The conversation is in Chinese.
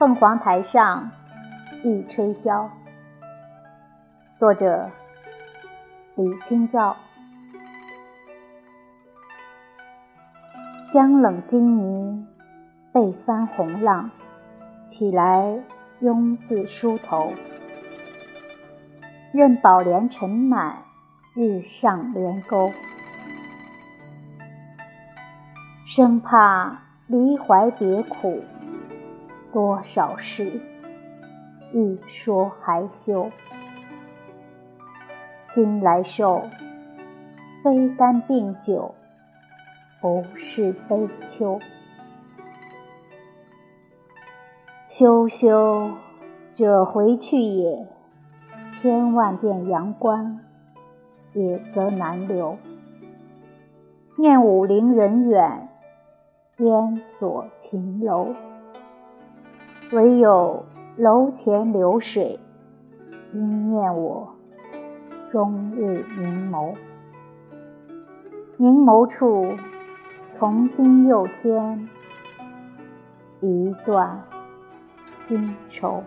凤凰台上一吹箫。作者：李清照。江冷金泥被翻红浪，起来慵自梳头。任宝莲尘满，日上帘钩。生怕离怀别苦，多少事，欲说还休。今来受，非干病酒，不是悲秋。休休，者回去也。千万遍阳关，也则难留。念武陵人远。烟锁秦楼，唯有楼前流水，应念我终日凝眸。凝眸处，从今又添一段新愁。